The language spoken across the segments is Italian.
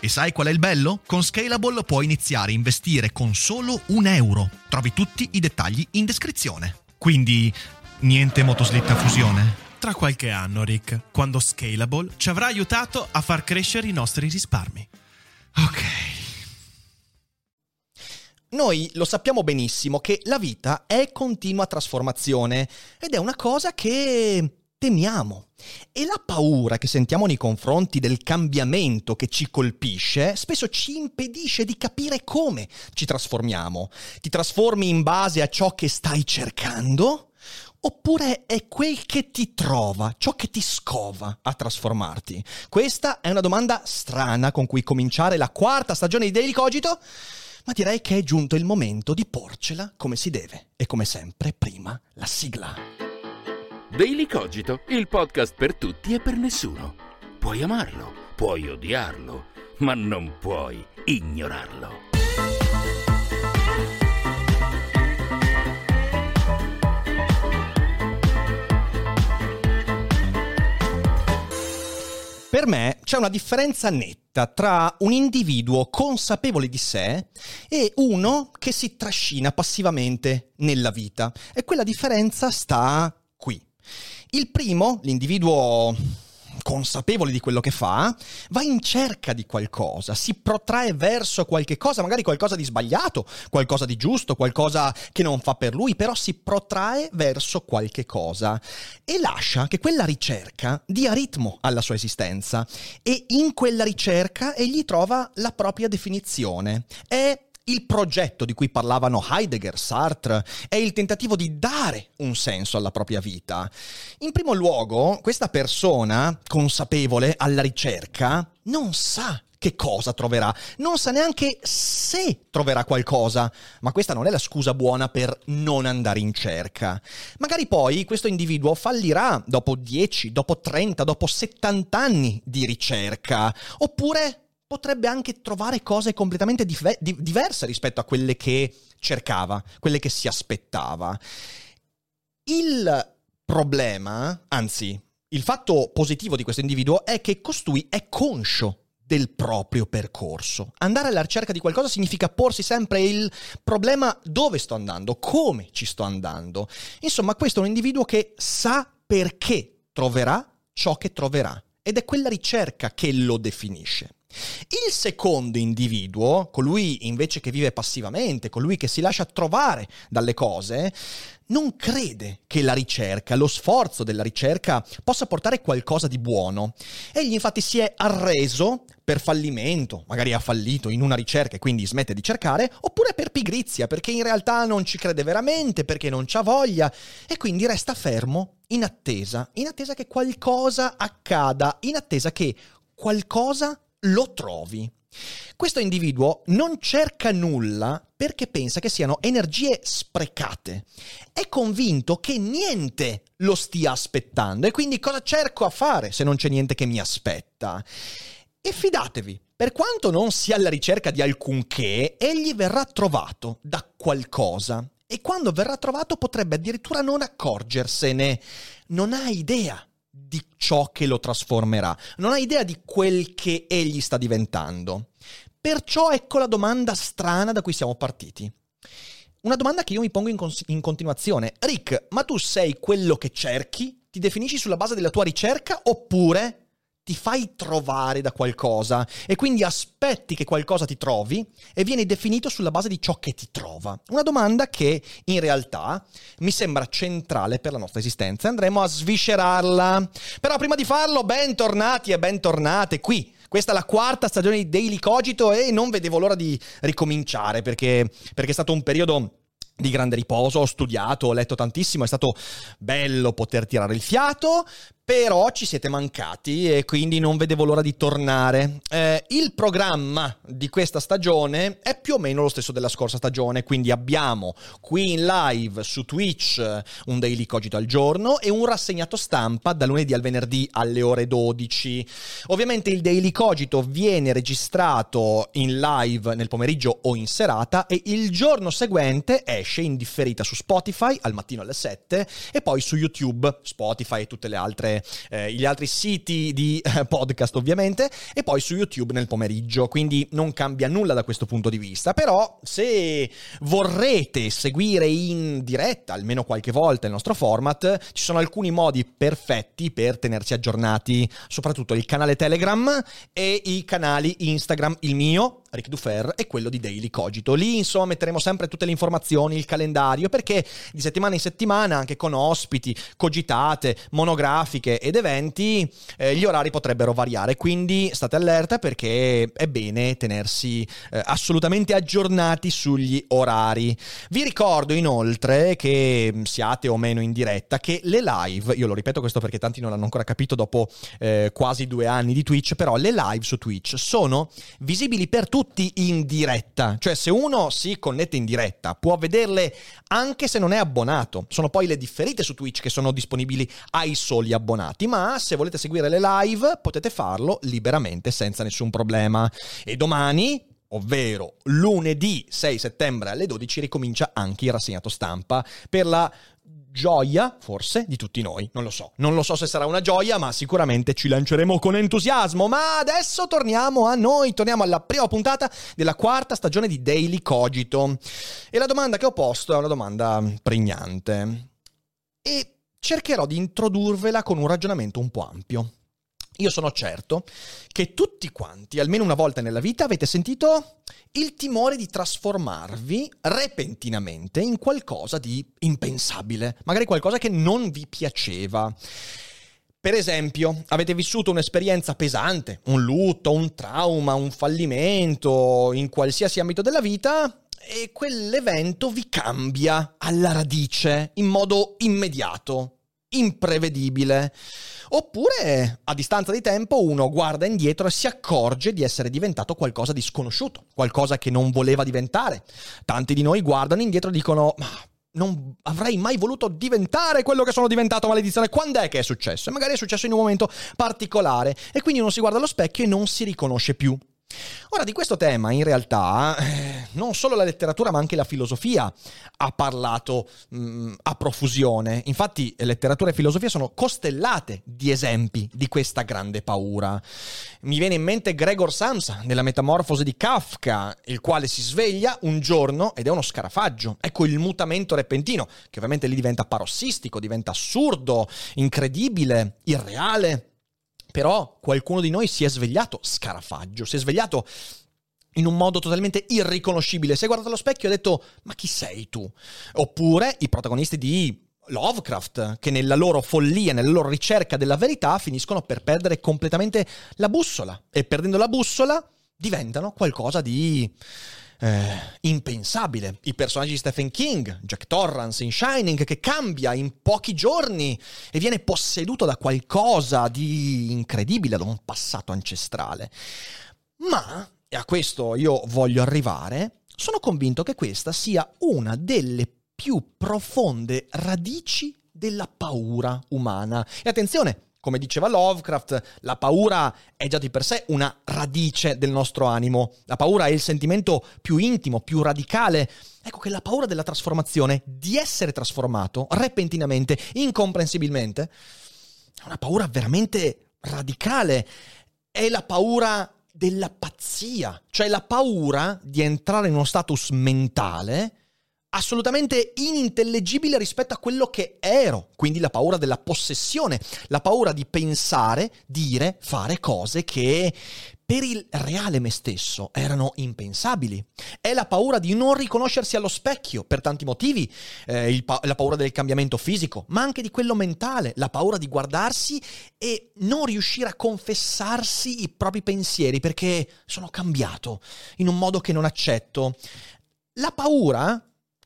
E sai qual è il bello? Con Scalable puoi iniziare a investire con solo un euro. Trovi tutti i dettagli in descrizione. Quindi, niente motoslitta fusione? Tra qualche anno, Rick, quando Scalable ci avrà aiutato a far crescere i nostri risparmi. Ok. Noi lo sappiamo benissimo che la vita è continua trasformazione ed è una cosa che temiamo. E la paura che sentiamo nei confronti del cambiamento che ci colpisce spesso ci impedisce di capire come ci trasformiamo. Ti trasformi in base a ciò che stai cercando? Oppure è quel che ti trova, ciò che ti scova a trasformarti? Questa è una domanda strana con cui cominciare la quarta stagione di Daily Cogito, ma direi che è giunto il momento di porcela come si deve. E come sempre, prima la sigla. Daily Cogito, il podcast per tutti e per nessuno. Puoi amarlo, puoi odiarlo, ma non puoi ignorarlo. Per me c'è una differenza netta tra un individuo consapevole di sé e uno che si trascina passivamente nella vita. E quella differenza sta il primo, l'individuo consapevole di quello che fa, va in cerca di qualcosa, si protrae verso qualche cosa, magari qualcosa di sbagliato, qualcosa di giusto, qualcosa che non fa per lui, però si protrae verso qualche cosa e lascia che quella ricerca dia ritmo alla sua esistenza e in quella ricerca egli trova la propria definizione. È il progetto di cui parlavano Heidegger, Sartre, è il tentativo di dare un senso alla propria vita. In primo luogo, questa persona, consapevole alla ricerca, non sa che cosa troverà, non sa neanche se troverà qualcosa, ma questa non è la scusa buona per non andare in cerca. Magari poi questo individuo fallirà dopo 10, dopo 30, dopo 70 anni di ricerca, oppure potrebbe anche trovare cose completamente dif- diverse rispetto a quelle che cercava, quelle che si aspettava. Il problema, anzi, il fatto positivo di questo individuo è che costui è conscio del proprio percorso. Andare alla ricerca di qualcosa significa porsi sempre il problema dove sto andando, come ci sto andando. Insomma, questo è un individuo che sa perché troverà ciò che troverà ed è quella ricerca che lo definisce. Il secondo individuo, colui invece che vive passivamente, colui che si lascia trovare dalle cose, non crede che la ricerca, lo sforzo della ricerca possa portare qualcosa di buono. Egli infatti si è arreso per fallimento, magari ha fallito in una ricerca e quindi smette di cercare, oppure per pigrizia, perché in realtà non ci crede veramente, perché non c'ha voglia e quindi resta fermo in attesa, in attesa che qualcosa accada, in attesa che qualcosa lo trovi. Questo individuo non cerca nulla perché pensa che siano energie sprecate. È convinto che niente lo stia aspettando e quindi cosa cerco a fare se non c'è niente che mi aspetta? E fidatevi, per quanto non sia alla ricerca di alcunché, egli verrà trovato da qualcosa. E quando verrà trovato potrebbe addirittura non accorgersene. Non ha idea di ciò che lo trasformerà, non ha idea di quel che egli sta diventando. Perciò ecco la domanda strana da cui siamo partiti. Una domanda che io mi pongo in, cons- in continuazione. Rick, ma tu sei quello che cerchi? Ti definisci sulla base della tua ricerca oppure ti fai trovare da qualcosa e quindi aspetti che qualcosa ti trovi e viene definito sulla base di ciò che ti trova. Una domanda che in realtà mi sembra centrale per la nostra esistenza. Andremo a sviscerarla. Però prima di farlo, bentornati e bentornate qui. Questa è la quarta stagione di Daily Cogito e non vedevo l'ora di ricominciare perché, perché è stato un periodo di grande riposo, ho studiato, ho letto tantissimo, è stato bello poter tirare il fiato, però ci siete mancati e quindi non vedevo l'ora di tornare. Eh, il programma di questa stagione è più o meno lo stesso della scorsa stagione, quindi abbiamo qui in live su Twitch un daily cogito al giorno e un rassegnato stampa da lunedì al venerdì alle ore 12. Ovviamente il daily cogito viene registrato in live nel pomeriggio o in serata e il giorno seguente esce in differita su Spotify al mattino alle 7 e poi su YouTube, Spotify e tutte le altre eh, gli altri siti di eh, podcast ovviamente e poi su YouTube nel pomeriggio, quindi non cambia nulla da questo punto di vista, però se vorrete seguire in diretta almeno qualche volta il nostro format, ci sono alcuni modi perfetti per tenersi aggiornati, soprattutto il canale Telegram e i canali Instagram, il mio Ric Dufer e quello di Daily Cogito. Lì insomma metteremo sempre tutte le informazioni, il calendario, perché di settimana in settimana, anche con ospiti, cogitate, monografiche ed eventi, eh, gli orari potrebbero variare. Quindi state allerta perché è bene tenersi eh, assolutamente aggiornati sugli orari. Vi ricordo inoltre che siate o meno in diretta, che le live, io lo ripeto questo perché tanti non l'hanno ancora capito dopo eh, quasi due anni di Twitch, però le live su Twitch sono visibili per tutti tutti in diretta, cioè se uno si connette in diretta può vederle anche se non è abbonato. Sono poi le differite su Twitch che sono disponibili ai soli abbonati, ma se volete seguire le live potete farlo liberamente senza nessun problema. E domani, ovvero lunedì 6 settembre alle 12 ricomincia anche il rassegnato stampa per la gioia, forse, di tutti noi. Non lo so. Non lo so se sarà una gioia, ma sicuramente ci lanceremo con entusiasmo. Ma adesso torniamo a noi, torniamo alla prima puntata della quarta stagione di Daily Cogito. E la domanda che ho posto è una domanda pregnante. E cercherò di introdurvela con un ragionamento un po' ampio. Io sono certo che tutti quanti, almeno una volta nella vita, avete sentito il timore di trasformarvi repentinamente in qualcosa di impensabile, magari qualcosa che non vi piaceva. Per esempio, avete vissuto un'esperienza pesante, un lutto, un trauma, un fallimento, in qualsiasi ambito della vita, e quell'evento vi cambia alla radice, in modo immediato, imprevedibile. Oppure a distanza di tempo uno guarda indietro e si accorge di essere diventato qualcosa di sconosciuto, qualcosa che non voleva diventare. Tanti di noi guardano indietro e dicono ma non avrei mai voluto diventare quello che sono diventato, maledizione. Quando è che è successo? E magari è successo in un momento particolare. E quindi uno si guarda allo specchio e non si riconosce più. Ora, di questo tema, in realtà, eh, non solo la letteratura, ma anche la filosofia ha parlato mh, mm, a profusione. Infatti, letteratura e filosofia sono costellate di esempi di questa grande paura. Mi viene in mente Gregor Samsa nella Metamorfosi di Kafka, il quale si sveglia un giorno ed è uno scarafaggio. Ecco il mutamento repentino, che ovviamente lì diventa parossistico, diventa assurdo, incredibile, irreale. Però qualcuno di noi si è svegliato scarafaggio, si è svegliato in un modo totalmente irriconoscibile. Si è guardato allo specchio e ha detto: Ma chi sei tu? Oppure i protagonisti di Lovecraft, che nella loro follia, nella loro ricerca della verità, finiscono per perdere completamente la bussola. E perdendo la bussola diventano qualcosa di eh, impensabile. I personaggi di Stephen King, Jack Torrance in Shining, che cambia in pochi giorni e viene posseduto da qualcosa di incredibile, da un passato ancestrale. Ma, e a questo io voglio arrivare, sono convinto che questa sia una delle più profonde radici della paura umana. E attenzione, come diceva Lovecraft, la paura è già di per sé una radice del nostro animo. La paura è il sentimento più intimo, più radicale. Ecco che la paura della trasformazione, di essere trasformato repentinamente, incomprensibilmente, è una paura veramente radicale. È la paura della pazzia, cioè la paura di entrare in uno status mentale assolutamente inintellegibile rispetto a quello che ero, quindi la paura della possessione, la paura di pensare, dire, fare cose che per il reale me stesso erano impensabili. È la paura di non riconoscersi allo specchio per tanti motivi, eh, pa- la paura del cambiamento fisico, ma anche di quello mentale, la paura di guardarsi e non riuscire a confessarsi i propri pensieri perché sono cambiato in un modo che non accetto. La paura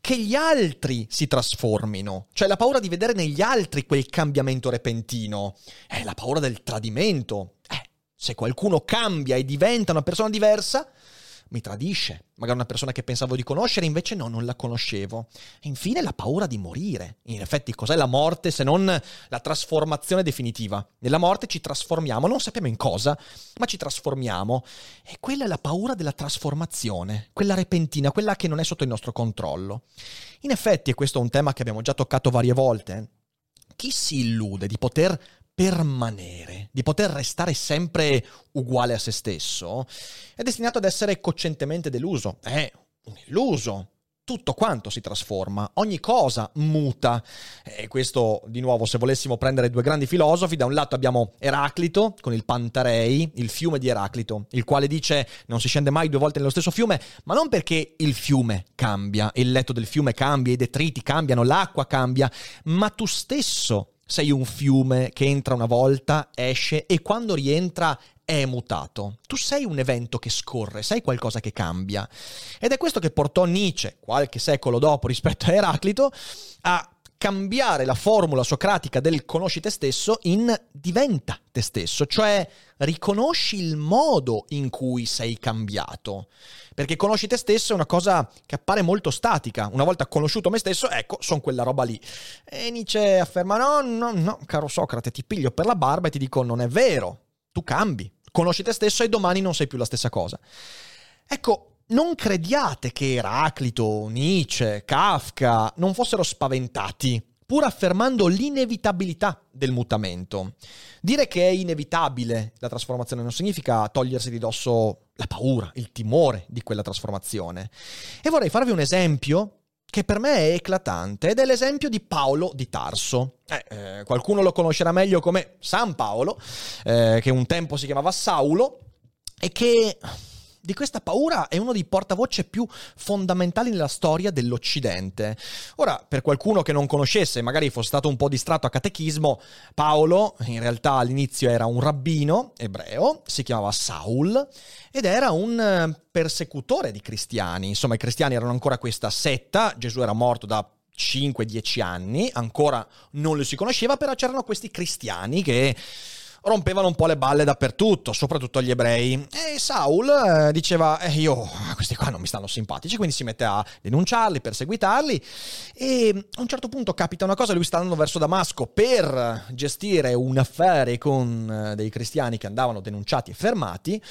che gli altri si trasformino, cioè la paura di vedere negli altri quel cambiamento repentino, è la paura del tradimento, eh, se qualcuno cambia e diventa una persona diversa, mi tradisce. Magari una persona che pensavo di conoscere, invece no, non la conoscevo. E infine la paura di morire. In effetti, cos'è la morte se non la trasformazione definitiva? Nella morte ci trasformiamo, non sappiamo in cosa, ma ci trasformiamo. E quella è la paura della trasformazione, quella repentina, quella che non è sotto il nostro controllo. In effetti, e questo è un tema che abbiamo già toccato varie volte, chi si illude di poter permanere, di poter restare sempre uguale a se stesso, è destinato ad essere coscientemente deluso. È un illuso. Tutto quanto si trasforma, ogni cosa muta. E questo, di nuovo, se volessimo prendere due grandi filosofi, da un lato abbiamo Eraclito con il Pantarei, il fiume di Eraclito, il quale dice non si scende mai due volte nello stesso fiume, ma non perché il fiume cambia, il letto del fiume cambia, i detriti cambiano, l'acqua cambia, ma tu stesso sei un fiume che entra una volta, esce e quando rientra è mutato. Tu sei un evento che scorre, sei qualcosa che cambia. Ed è questo che portò Nietzsche, qualche secolo dopo rispetto a Eraclito, a cambiare la formula socratica del conosci te stesso in diventa te stesso, cioè riconosci il modo in cui sei cambiato. Perché conosci te stesso è una cosa che appare molto statica. Una volta conosciuto me stesso, ecco, sono quella roba lì. E Nietzsche afferma: no, no, no, caro Socrate, ti piglio per la barba e ti dico: non è vero, tu cambi. Conosci te stesso e domani non sei più la stessa cosa. Ecco, non crediate che Eraclito, Nietzsche, Kafka non fossero spaventati, pur affermando l'inevitabilità del mutamento. Dire che è inevitabile la trasformazione non significa togliersi di dosso la paura, il timore di quella trasformazione. E vorrei farvi un esempio che per me è eclatante ed è l'esempio di Paolo di Tarso. Eh, eh, qualcuno lo conoscerà meglio come San Paolo, eh, che un tempo si chiamava Saulo e che di questa paura è uno dei portavoce più fondamentali nella storia dell'Occidente. Ora, per qualcuno che non conoscesse, magari fosse stato un po' distratto a catechismo, Paolo in realtà all'inizio era un rabbino ebreo, si chiamava Saul ed era un eh, persecutore di cristiani. Insomma, i cristiani erano ancora questa setta, Gesù era morto da 5-10 anni, ancora non lo si conosceva, però c'erano questi cristiani che rompevano un po' le balle dappertutto, soprattutto agli ebrei. E Saul eh, diceva, eh, io, questi qua non mi stanno simpatici, quindi si mette a denunciarli, perseguitarli e a un certo punto capita una cosa, lui sta andando verso Damasco per gestire un affare con eh, dei cristiani che andavano denunciati e fermati,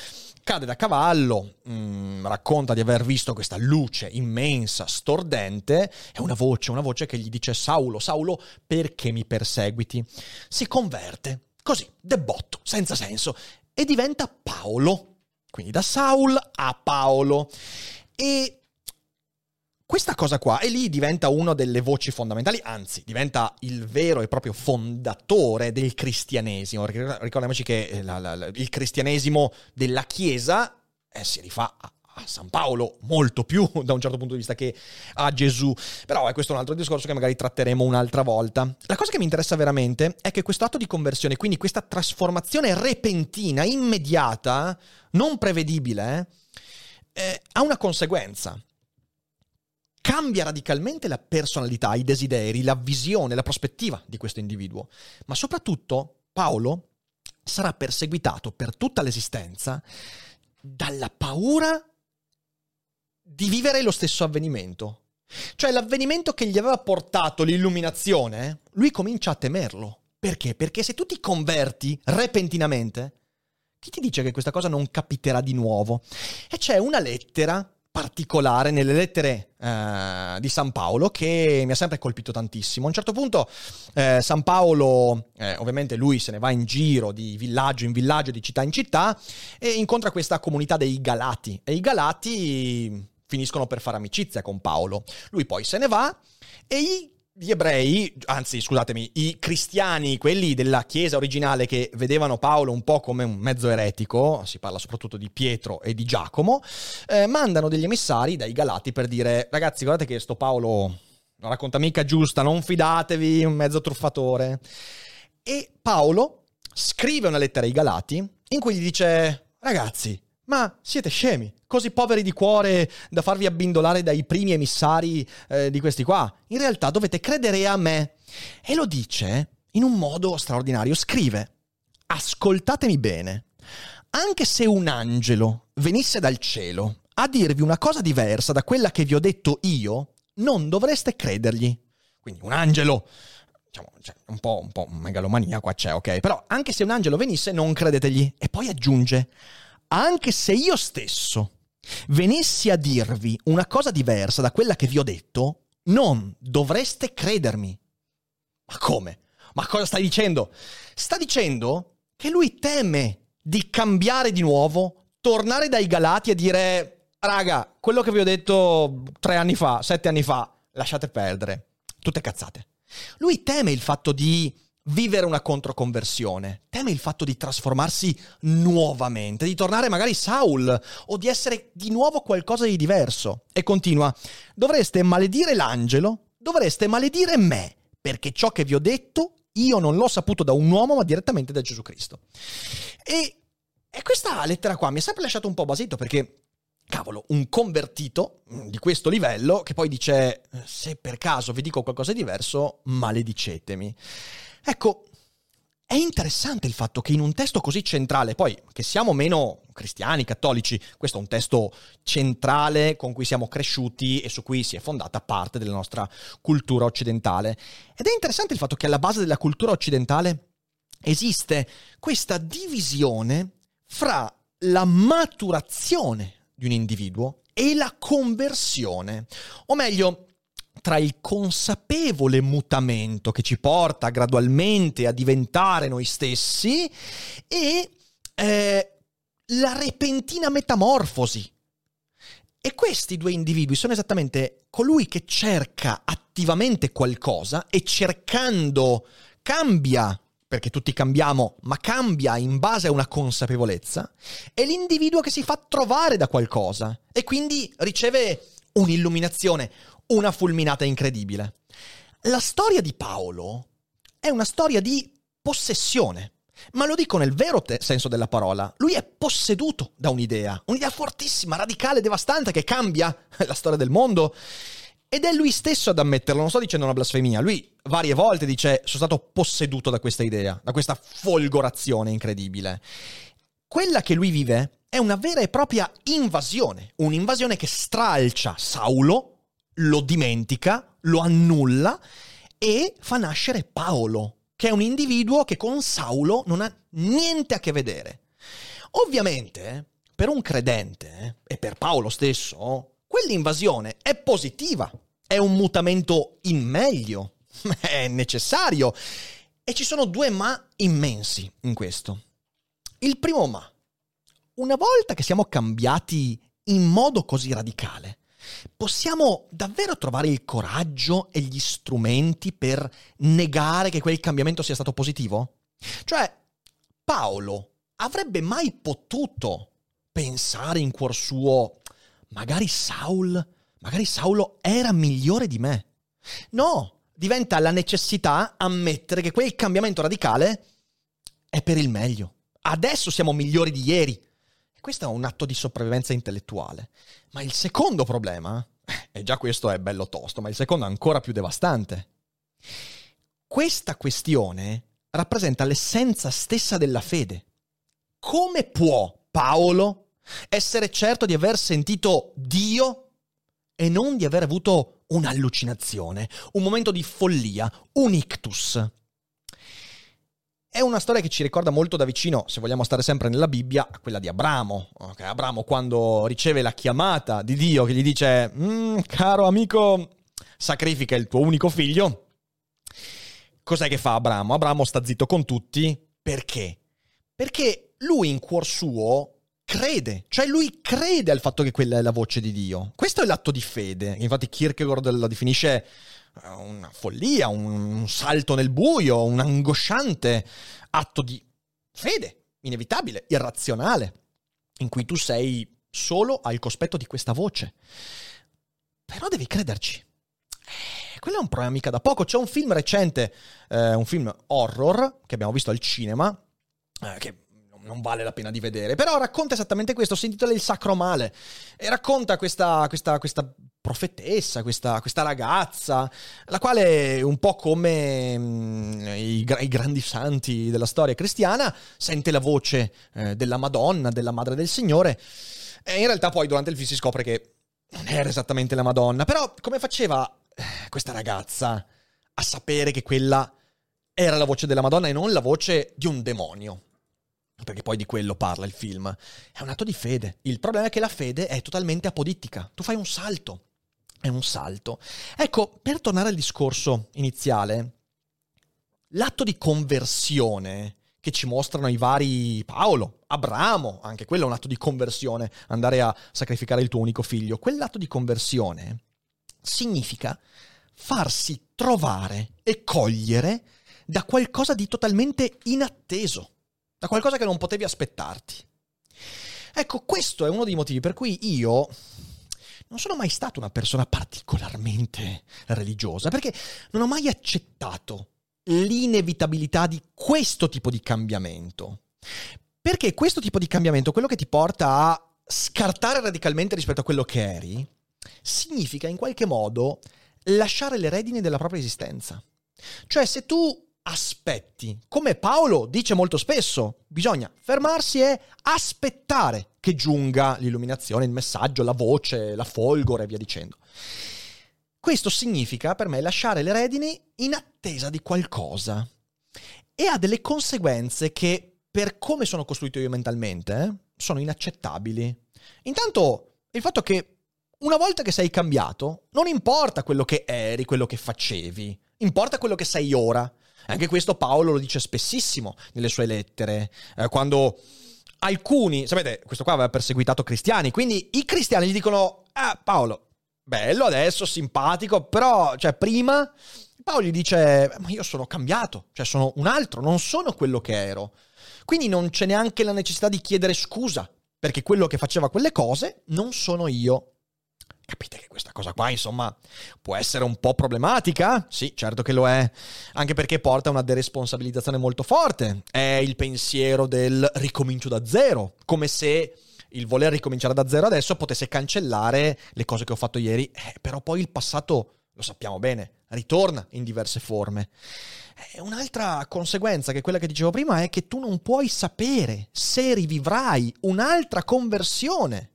cade da cavallo, mh, mm, racconta di aver visto questa luce immensa, stordente, e una voce, una voce che gli dice Saulo, Saulo, perché mi perseguiti? Si converte, Così, debotto, senza senso. E diventa Paolo. Quindi da Saul a Paolo. E questa cosa qua, e lì diventa una delle voci fondamentali, anzi, diventa il vero e proprio fondatore del cristianesimo. Ricordiamoci che eh, la, la, il cristianesimo della Chiesa eh, si rifà a a San Paolo molto più da un certo punto di vista che a Gesù. Però è questo un altro discorso che magari tratteremo un'altra volta. La cosa che mi interessa veramente è che questo atto di conversione, quindi questa trasformazione repentina, immediata, non prevedibile, eh, ha una conseguenza. Cambia radicalmente la personalità, i desideri, la visione, la prospettiva di questo individuo. Ma soprattutto Paolo sarà perseguitato per tutta l'esistenza dalla paura di vivere lo stesso avvenimento. Cioè l'avvenimento che gli aveva portato l'illuminazione, lui comincia a temerlo. Perché? Perché se tu ti converti repentinamente, chi ti dice che questa cosa non capiterà di nuovo? E c'è una lettera particolare nelle lettere eh, di San Paolo che mi ha sempre colpito tantissimo. A un certo punto eh, San Paolo, eh, ovviamente lui se ne va in giro di villaggio in villaggio, di città in città e incontra questa comunità dei Galati e i Galati finiscono per fare amicizia con Paolo. Lui poi se ne va e gli gli ebrei, anzi scusatemi, i cristiani, quelli della chiesa originale che vedevano Paolo un po' come un mezzo eretico, si parla soprattutto di Pietro e di Giacomo, eh, mandano degli emissari dai Galati per dire ragazzi guardate che sto Paolo non racconta mica giusta, non fidatevi, un mezzo truffatore. E Paolo scrive una lettera ai Galati in cui gli dice ragazzi, ma siete scemi, così poveri di cuore da farvi abbindolare dai primi emissari eh, di questi qua. In realtà dovete credere a me. E lo dice in un modo straordinario. Scrive, ascoltatemi bene. Anche se un angelo venisse dal cielo a dirvi una cosa diversa da quella che vi ho detto io, non dovreste credergli. Quindi un angelo diciamo, cioè, un, po', un po' megalomania qua c'è, ok? Però anche se un angelo venisse, non credetegli. E poi aggiunge, anche se io stesso venissi a dirvi una cosa diversa da quella che vi ho detto, non dovreste credermi. Ma come? Ma cosa stai dicendo? Sta dicendo che lui teme di cambiare di nuovo, tornare dai Galati e dire, raga, quello che vi ho detto tre anni fa, sette anni fa, lasciate perdere. Tutte cazzate. Lui teme il fatto di vivere una controconversione, teme il fatto di trasformarsi nuovamente, di tornare magari Saul o di essere di nuovo qualcosa di diverso. E continua, dovreste maledire l'angelo, dovreste maledire me, perché ciò che vi ho detto io non l'ho saputo da un uomo, ma direttamente da Gesù Cristo. E, e questa lettera qua mi ha sempre lasciato un po' basito perché cavolo, un convertito mm, di questo livello che poi dice se per caso vi dico qualcosa di diverso, maledicetemi. Ecco, è interessante il fatto che in un testo così centrale, poi che siamo meno cristiani, cattolici, questo è un testo centrale con cui siamo cresciuti e su cui si è fondata parte della nostra cultura occidentale. Ed è interessante il fatto che alla base della cultura occidentale esiste questa divisione fra la maturazione di un individuo e la conversione. O meglio, tra il consapevole mutamento che ci porta gradualmente a diventare noi stessi e eh, la repentina metamorfosi. E questi due individui sono esattamente colui che cerca attivamente qualcosa e cercando cambia, perché tutti cambiamo, ma cambia in base a una consapevolezza, e l'individuo che si fa trovare da qualcosa e quindi riceve un'illuminazione, una fulminata incredibile. La storia di Paolo è una storia di possessione. Ma lo dico nel vero te- senso della parola. Lui è posseduto da un'idea, un'idea fortissima, radicale, devastante, che cambia la storia del mondo. Ed è lui stesso ad ammetterlo, non sto dicendo una blasfemia. Lui varie volte dice: Sono stato posseduto da questa idea, da questa folgorazione incredibile. Quella che lui vive è una vera e propria invasione, un'invasione che stralcia Saulo, lo dimentica, lo annulla e fa nascere Paolo, che è un individuo che con Saulo non ha niente a che vedere. Ovviamente, per un credente e per Paolo stesso, quell'invasione è positiva, è un mutamento in meglio, è necessario. E ci sono due ma immensi in questo. Il primo ma, una volta che siamo cambiati in modo così radicale, possiamo davvero trovare il coraggio e gli strumenti per negare che quel cambiamento sia stato positivo? Cioè, Paolo avrebbe mai potuto pensare in cuor suo, magari Saul, magari Saulo era migliore di me? No, diventa la necessità ammettere che quel cambiamento radicale è per il meglio. Adesso siamo migliori di ieri. Questo è un atto di sopravvivenza intellettuale. Ma il secondo problema, e già questo è bello tosto, ma il secondo è ancora più devastante. Questa questione rappresenta l'essenza stessa della fede. Come può Paolo essere certo di aver sentito Dio e non di aver avuto un'allucinazione, un momento di follia, un ictus? È una storia che ci ricorda molto da vicino, se vogliamo stare sempre nella Bibbia, quella di Abramo. Okay, Abramo quando riceve la chiamata di Dio che gli dice, mm, caro amico, sacrifica il tuo unico figlio. Cos'è che fa Abramo? Abramo sta zitto con tutti perché? Perché lui in cuor suo crede, cioè lui crede al fatto che quella è la voce di Dio. Questo è l'atto di fede. Infatti Kierkegaard la definisce una follia, un salto nel buio, un angosciante atto di fede, inevitabile, irrazionale, in cui tu sei solo al cospetto di questa voce. Però devi crederci. Eh, quello è un problema mica da poco. C'è un film recente, eh, un film horror che abbiamo visto al cinema, eh, che non vale la pena di vedere, però racconta esattamente questo, si intitola Il Sacro Male. E racconta questa, questa, questa profetessa, questa, questa, ragazza, la quale un po' come mh, i, i, grandi santi della storia cristiana sente la voce eh, della Madonna, della Madre del Signore e in realtà poi durante il film si scopre che non era esattamente la Madonna, però come faceva eh, questa ragazza a sapere che quella era la voce della Madonna e non la voce di un demonio? Perché poi di quello parla il film, è un atto di fede. Il problema è che la fede è totalmente apodittica. Tu fai un salto. È un salto. Ecco, per tornare al discorso iniziale, l'atto di conversione che ci mostrano i vari Paolo, Abramo, anche quello è un atto di conversione, andare a sacrificare il tuo unico figlio. Quell'atto di conversione significa farsi trovare e cogliere da qualcosa di totalmente inatteso da qualcosa che non potevi aspettarti. Ecco, questo è uno dei motivi per cui io non sono mai stato una persona particolarmente religiosa, perché non ho mai accettato l'inevitabilità di questo tipo di cambiamento. Perché questo tipo di cambiamento, quello che ti porta a scartare radicalmente rispetto a quello che eri, significa in qualche modo lasciare le redini della propria esistenza. Cioè, se tu aspetti. Come Paolo dice molto spesso, bisogna fermarsi e aspettare che giunga l'illuminazione, il messaggio, la voce, la folgore e via dicendo. Questo significa per me lasciare le redini in attesa di qualcosa e ha delle conseguenze che, per come sono costruito io mentalmente, sono inaccettabili. Intanto, il fatto che una volta che sei cambiato, non importa quello che eri, quello che facevi, importa quello che sei ora. Anche questo Paolo lo dice spessissimo nelle sue lettere, eh, quando alcuni, sapete, questo qua aveva perseguitato cristiani, quindi i cristiani gli dicono, ah Paolo, bello adesso, simpatico, però, cioè, prima Paolo gli dice, ma io sono cambiato, cioè sono un altro, non sono quello che ero. Quindi non c'è neanche la necessità di chiedere scusa, perché quello che faceva quelle cose non sono io. Capite che questa cosa qua, insomma, può essere un po' problematica? Sì, certo che lo è, anche perché porta a una deresponsabilizzazione molto forte. È il pensiero del ricomincio da zero, come se il voler ricominciare da zero adesso potesse cancellare le cose che ho fatto ieri, eh, però poi il passato, lo sappiamo bene, ritorna in diverse forme. E un'altra conseguenza, che quella che dicevo prima, è che tu non puoi sapere se rivivrai un'altra conversione.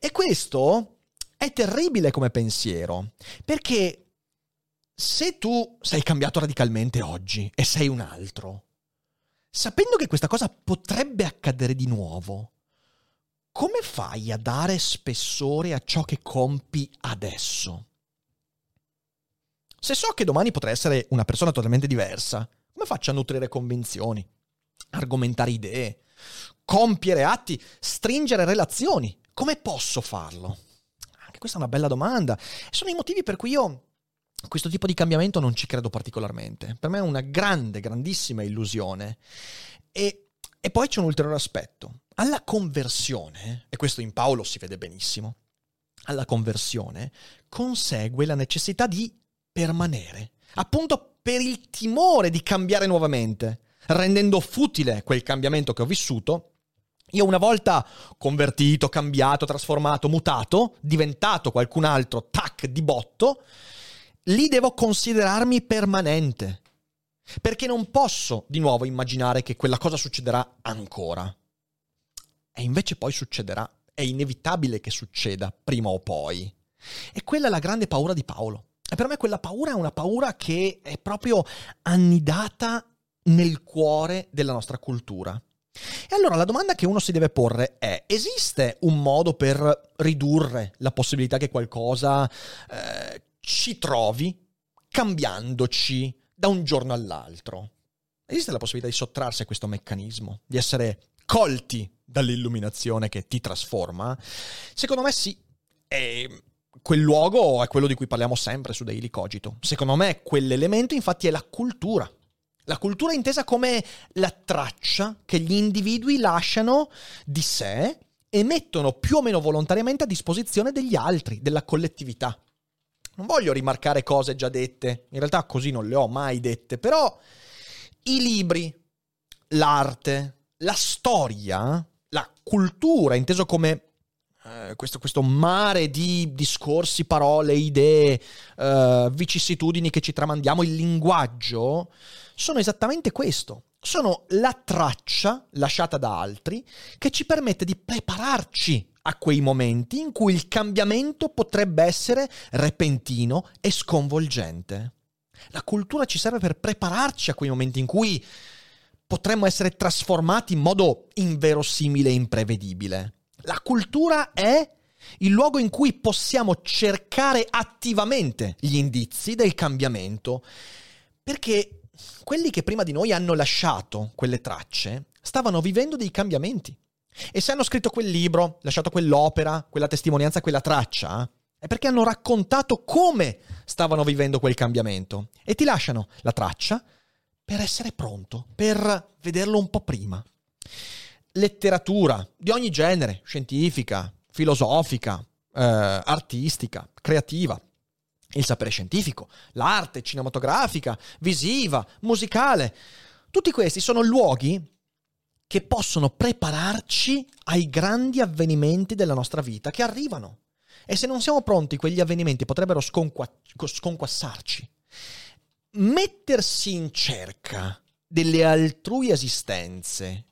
E questo è terribile come pensiero, perché se tu sei cambiato radicalmente oggi e sei un altro, sapendo che questa cosa potrebbe accadere di nuovo, come fai a dare spessore a ciò che compi adesso? Se so che domani potrei essere una persona totalmente diversa, come faccio a nutrire convinzioni, argomentare idee, compiere atti, stringere relazioni? Come posso farlo? Questa è una bella domanda. Sono i motivi per cui io questo tipo di cambiamento non ci credo particolarmente. Per me è una grande, grandissima illusione. E, e poi c'è un ulteriore aspetto. Alla conversione, e questo in Paolo si vede benissimo, alla conversione consegue la necessità di permanere, appunto per il timore di cambiare nuovamente, rendendo futile quel cambiamento che ho vissuto io una volta convertito, cambiato, trasformato, mutato, diventato qualcun altro, tac, di botto, lì devo considerarmi permanente. Perché non posso di nuovo immaginare che quella cosa succederà ancora. E invece poi succederà. È inevitabile che succeda, prima o poi. E quella è la grande paura di Paolo. E per me quella paura è una paura che è proprio annidata nel cuore della nostra cultura. E allora la domanda che uno si deve porre è, esiste un modo per ridurre la possibilità che qualcosa eh, ci trovi cambiandoci da un giorno all'altro? Esiste la possibilità di sottrarsi a questo meccanismo, di essere colti dall'illuminazione che ti trasforma, secondo me sì. E quel luogo è quello di cui parliamo sempre su Daily Cogito. Secondo me quell'elemento infatti è la cultura. La cultura intesa come la traccia che gli individui lasciano di sé e mettono più o meno volontariamente a disposizione degli altri, della collettività. Non voglio rimarcare cose già dette, in realtà così non le ho mai dette, però i libri, l'arte, la storia, la cultura, inteso come eh, questo, questo, mare di discorsi, parole, idee, eh, vicissitudini che ci tramandiamo, il linguaggio, sono esattamente questo. Sono la traccia lasciata da altri che ci permette di prepararci a quei momenti in cui il cambiamento potrebbe essere repentino e sconvolgente. La cultura ci serve per prepararci a quei momenti in cui potremmo essere trasformati in modo inverosimile e imprevedibile. La cultura è il luogo in cui possiamo cercare attivamente gli indizi del cambiamento, perché quelli che prima di noi hanno lasciato quelle tracce stavano vivendo dei cambiamenti. E se hanno scritto quel libro, lasciato quell'opera, quella testimonianza, quella traccia, è perché hanno raccontato come stavano vivendo quel cambiamento. E ti lasciano la traccia per essere pronto, per vederlo un po' prima. Letteratura di ogni genere, scientifica, filosofica, eh, artistica, creativa, il sapere scientifico, l'arte cinematografica, visiva, musicale. Tutti questi sono luoghi che possono prepararci ai grandi avvenimenti della nostra vita che arrivano. E se non siamo pronti, quegli avvenimenti potrebbero sconqua- sconquassarci. Mettersi in cerca delle altrui esistenze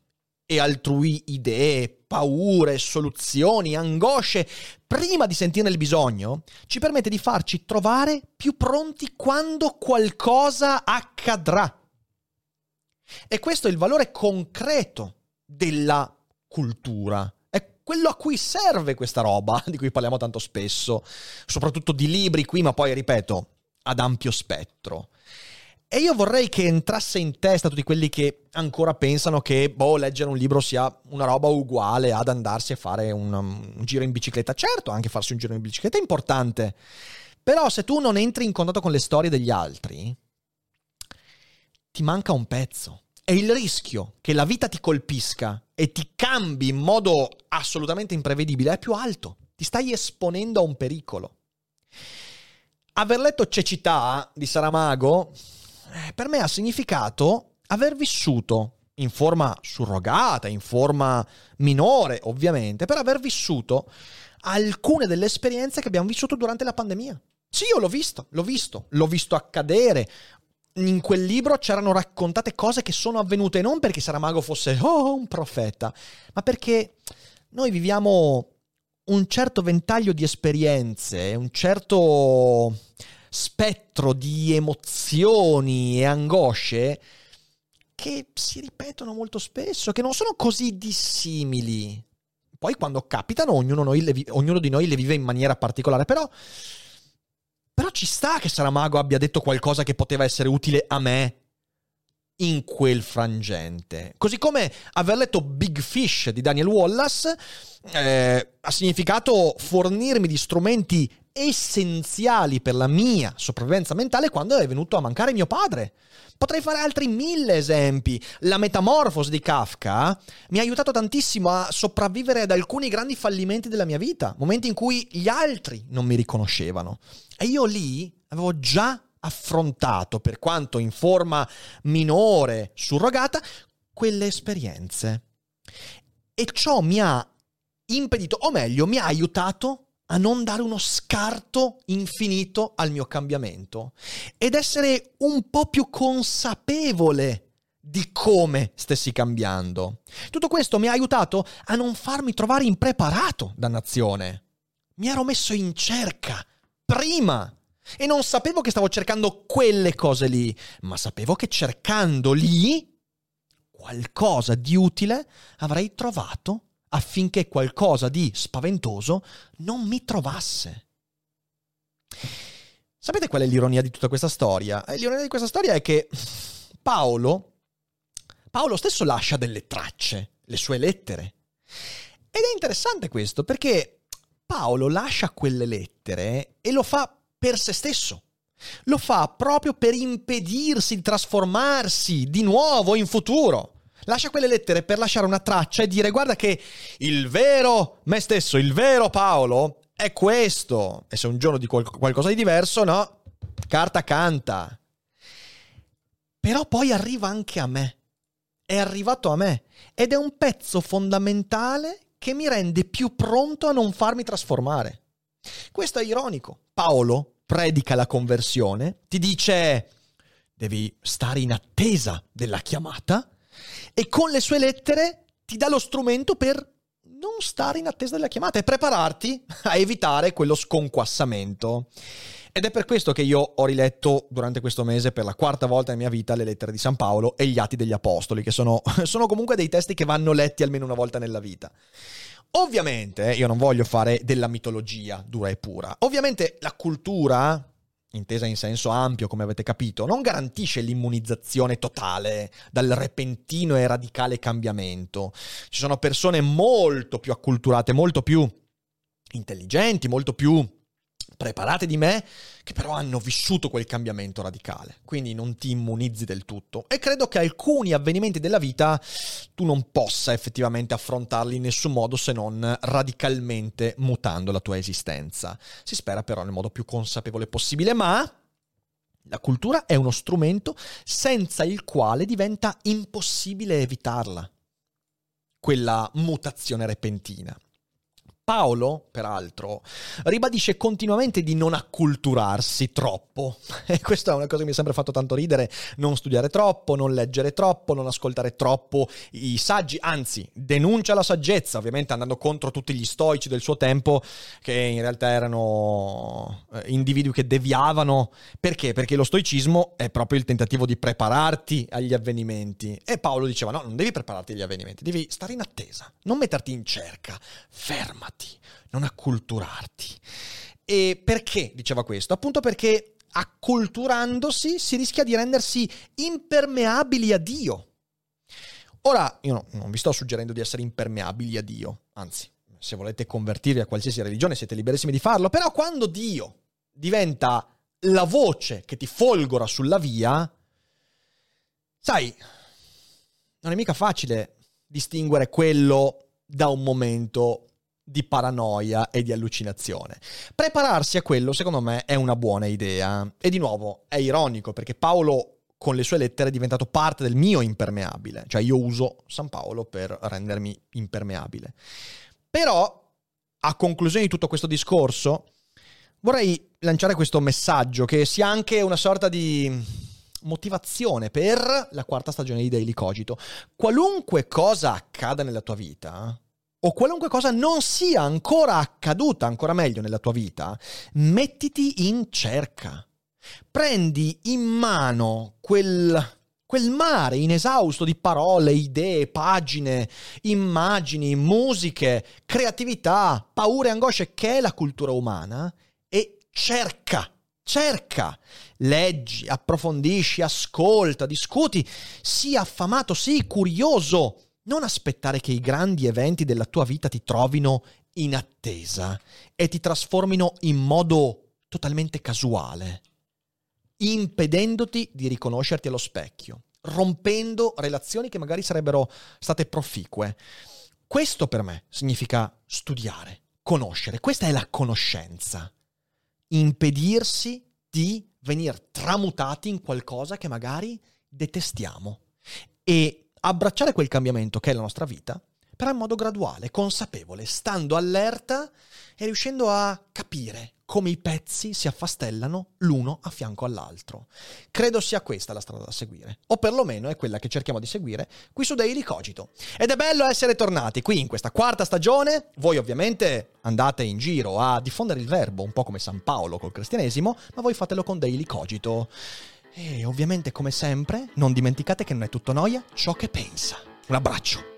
e altrui idee, paure, soluzioni, angosce, prima di sentirne il bisogno, ci permette di farci trovare più pronti quando qualcosa accadrà. E questo è il valore concreto della cultura. È quello a cui serve questa roba, di cui parliamo tanto spesso, soprattutto di libri qui, ma poi, ripeto, ad ampio spettro. E io vorrei che entrasse in testa tutti quelli che ancora pensano che, boh, leggere un libro sia una roba uguale ad andarsi a fare un, un giro in bicicletta. Certo, anche farsi un giro in bicicletta è importante. Però se tu non entri in contatto con le storie degli altri, ti manca un pezzo. E il rischio che la vita ti colpisca e ti cambi in modo assolutamente imprevedibile è più alto. Ti stai esponendo a un pericolo. Aver letto Cecità di Saramago per me ha significato aver vissuto in forma surrogata, in forma minore ovviamente, per aver vissuto alcune delle esperienze che abbiamo vissuto durante la pandemia. Sì, io l'ho visto, l'ho visto, l'ho visto accadere. In quel libro c'erano raccontate cose che sono avvenute non perché Saramago fosse oh, un profeta, ma perché noi viviamo un certo ventaglio di esperienze, un certo spettro di emozioni e angosce che si ripetono molto spesso, che non sono così dissimili. Poi quando capitano ognuno, vi- ognuno di noi le vive in maniera particolare, però, però ci sta che Saramago abbia detto qualcosa che poteva essere utile a me in quel frangente. Così come aver letto Big Fish di Daniel Wallace eh, ha significato fornirmi di strumenti essenziali per la mia sopravvivenza mentale quando è venuto a mancare mio padre. Potrei fare altri mille esempi. La metamorfosi di Kafka mi ha aiutato tantissimo a sopravvivere ad alcuni grandi fallimenti della mia vita, momenti in cui gli altri non mi riconoscevano. E io lì avevo già affrontato, per quanto in forma minore, surrogata, quelle esperienze. E ciò mi ha impedito, o meglio, mi ha aiutato a non dare uno scarto infinito al mio cambiamento ed essere un po' più consapevole di come stessi cambiando. Tutto questo mi ha aiutato a non farmi trovare impreparato, dannazione. Mi ero messo in cerca prima e non sapevo che stavo cercando quelle cose lì, ma sapevo che cercando lì qualcosa di utile avrei trovato affinché qualcosa di spaventoso non mi trovasse. Sapete qual è l'ironia di tutta questa storia? Eh, l'ironia di questa storia è che Paolo, Paolo stesso lascia delle tracce. le sue lettere. Ed è interessante questo perché Paolo lascia quelle lettere e lo fa per se stesso. Lo fa proprio per impedirsi di trasformarsi di nuovo in futuro. Lascia quelle lettere per lasciare una traccia e dire guarda che il vero me stesso, il vero Paolo è questo. E se un giorno dico qualcosa di diverso, no, carta canta. Però poi arriva anche a me. È arrivato a me ed è un pezzo fondamentale che mi rende più pronto a non farmi trasformare. Questo è ironico. Paolo predica la conversione, ti dice devi stare in attesa della chiamata e con le sue lettere ti dà lo strumento per non stare in attesa della chiamata e prepararti a evitare quello sconquassamento. Ed è per questo che io ho riletto durante questo mese per la quarta volta nella mia vita le lettere di San Paolo e gli atti degli Apostoli, che sono, sono comunque dei testi che vanno letti almeno una volta nella vita. Ovviamente, io non voglio fare della mitologia dura e pura. Ovviamente la cultura, intesa in senso ampio, come avete capito, non garantisce l'immunizzazione totale dal repentino e radicale cambiamento. Ci sono persone molto più acculturate, molto più intelligenti, molto più preparate di me, che però hanno vissuto quel cambiamento radicale. Quindi non ti immunizzi del tutto. E credo che alcuni avvenimenti della vita tu non possa effettivamente affrontarli in nessun modo se non radicalmente mutando la tua esistenza. Si spera però nel modo più consapevole possibile, ma la cultura è uno strumento senza il quale diventa impossibile evitarla, quella mutazione repentina. Paolo, peraltro, ribadisce continuamente di non acculturarsi troppo. E questa è una cosa che mi ha sempre fatto tanto ridere, non studiare troppo, non leggere troppo, non ascoltare troppo i saggi, anzi, denuncia la saggezza, ovviamente andando contro tutti gli stoici del suo tempo, che in realtà erano eh, individui che deviavano. Perché? Perché lo stoicismo è proprio il tentativo di prepararti agli avvenimenti. E Paolo diceva, no, non devi prepararti agli avvenimenti, devi stare in attesa, non metterti in cerca, fermati non acculturarti. E perché diceva questo? Appunto perché acculturandosi si rischia di rendersi impermeabili a Dio. Ora, io no, non vi sto suggerendo di essere impermeabili a Dio, anzi, se volete convertirvi a qualsiasi religione siete liberissimi di farlo, però quando Dio diventa la voce che ti folgora sulla via, sai, non è mica facile distinguere quello da un momento di paranoia e di allucinazione. Prepararsi a quello, secondo me, è una buona idea. E di nuovo, è ironico perché Paolo con le sue lettere è diventato parte del mio impermeabile, cioè io uso San Paolo per rendermi impermeabile. Però, a conclusione di tutto questo discorso, vorrei lanciare questo messaggio che sia anche una sorta di motivazione per la quarta stagione di Daily Cogito. Qualunque cosa accada nella tua vita, o qualunque cosa non sia ancora accaduta, ancora meglio nella tua vita, mettiti in cerca. Prendi in mano quel, quel mare inesausto di parole, idee, pagine, immagini, musiche, creatività, paure angosce che è la cultura umana e cerca, cerca, leggi, approfondisci, ascolta, discuti, sii affamato, sii curioso non aspettare che i grandi eventi della tua vita ti trovino in attesa e ti trasformino in modo totalmente casuale, impedendoti di riconoscerti allo specchio, rompendo relazioni che magari sarebbero state proficue. Questo per me significa studiare, conoscere, questa è la conoscenza. Impedirsi di venire tramutati in qualcosa che magari detestiamo. E abbracciare quel cambiamento che è la nostra vita, però in modo graduale, consapevole, stando allerta e riuscendo a capire come i pezzi si affastellano l'uno a fianco all'altro. Credo sia questa la strada da seguire, o perlomeno è quella che cerchiamo di seguire qui su Daily Cogito. Ed è bello essere tornati qui in questa quarta stagione. Voi ovviamente andate in giro a diffondere il verbo, un po' come San Paolo col cristianesimo, ma voi fatelo con Daily Cogito. E ovviamente, come sempre, non dimenticate che non è tutto noia ciò che pensa. Un abbraccio.